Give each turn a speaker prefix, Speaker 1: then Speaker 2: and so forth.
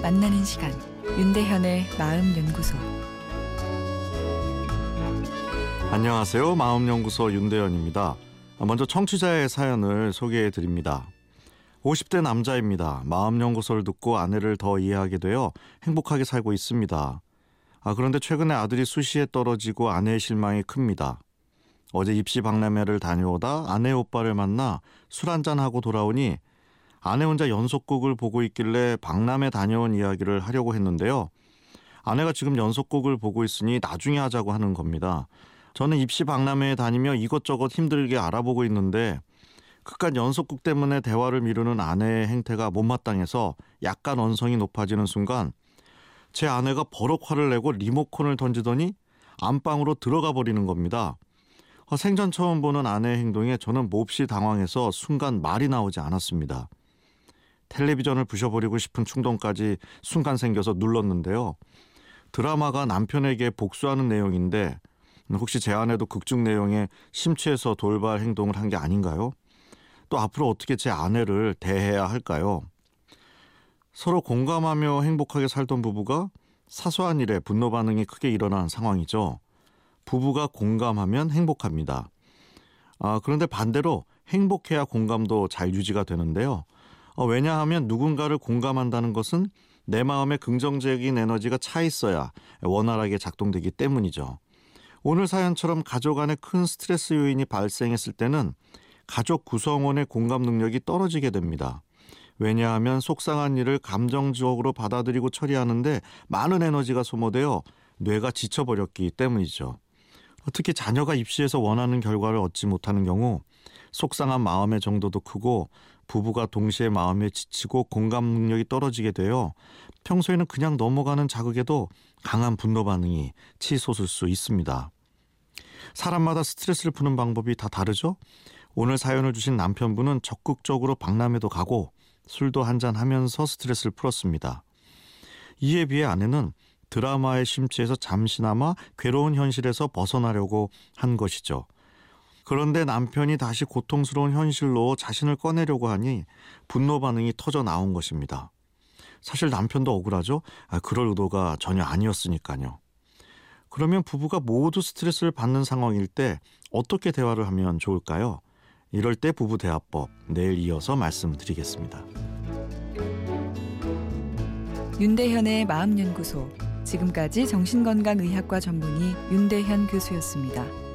Speaker 1: 만나는 시간 윤대현의 마음 연구소
Speaker 2: 안녕하세요. 마음 연구소 윤대현입니다. 먼저 청취자의 사연을 소개해 드립니다. 50대 남자입니다. 마음 연구소를 듣고 아내를 더 이해하게 되어 행복하게 살고 있습니다. 아, 그런데 최근에 아들이 수시에 떨어지고 아내의 실망이 큽니다. 어제 입시 박람회를 다녀오다 아내 오빠를 만나 술 한잔하고 돌아오니 아내 혼자 연속극을 보고 있길래 박람회 다녀온 이야기를 하려고 했는데요. 아내가 지금 연속극을 보고 있으니 나중에 하자고 하는 겁니다. 저는 입시 박람회에 다니며 이것저것 힘들게 알아보고 있는데 그깟 연속극 때문에 대화를 미루는 아내의 행태가 못마땅해서 약간 언성이 높아지는 순간 제 아내가 버럭 화를 내고 리모컨을 던지더니 안방으로 들어가 버리는 겁니다. 어, 생전 처음 보는 아내의 행동에 저는 몹시 당황해서 순간 말이 나오지 않았습니다. 텔레비전을 부셔버리고 싶은 충동까지 순간 생겨서 눌렀는데요. 드라마가 남편에게 복수하는 내용인데 혹시 제 아내도 극중 내용에 심취해서 돌발 행동을 한 게 아닌가요? 또 앞으로 어떻게 제 아내를 대해야 할까요? 서로 공감하며 행복하게 살던 부부가 사소한 일에 분노 반응이 크게 일어난 상황이죠. 부부가 공감하면 행복합니다. 아, 그런데 반대로 행복해야 공감도 잘 유지가 되는데요. 어, 왜냐하면 누군가를 공감한다는 것은 내 마음에 긍정적인 에너지가 차 있어야 원활하게 작동되기 때문이죠. 오늘 사연처럼 가족 안에 큰 스트레스 요인이 발생했을 때는 가족 구성원의 공감 능력이 떨어지게 됩니다. 왜냐하면 속상한 일을 감정적으로 받아들이고 처리하는데 많은 에너지가 소모되어 뇌가 지쳐버렸기 때문이죠. 특히 자녀가 입시에서 원하는 결과를 얻지 못하는 경우 속상한 마음의 정도도 크고 부부가 동시에 마음에 지치고 공감 능력이 떨어지게 되어 평소에는 그냥 넘어가는 자극에도 강한 분노 반응이 치솟을 수 있습니다. 사람마다 스트레스를 푸는 방법이 다 다르죠? 오늘 사연을 주신 남편분은 적극적으로 박람회도 가고 술도 한잔 하면서 스트레스를 풀었습니다. 이에 비해 아내는 드라마의 심취에서 잠시나마 괴로운 현실에서 벗어나려고 한 것이죠. 그런데 남편이 다시 고통스러운 현실로 자신을 꺼내려고 하니 분노 반응이 터져 나온 것입니다. 사실 남편도 억울하죠? 아, 그럴 의도가 전혀 아니었으니까요. 그러면 부부가 모두 스트레스를 받는 상황일 때 어떻게 대화를 하면 좋을까요? 이럴 때 부부 대화법 내일 이어서 말씀드리겠습니다.
Speaker 1: 윤대현의 마음연구소 지금까지 정신건강의학과 전문의 윤대현 교수였습니다.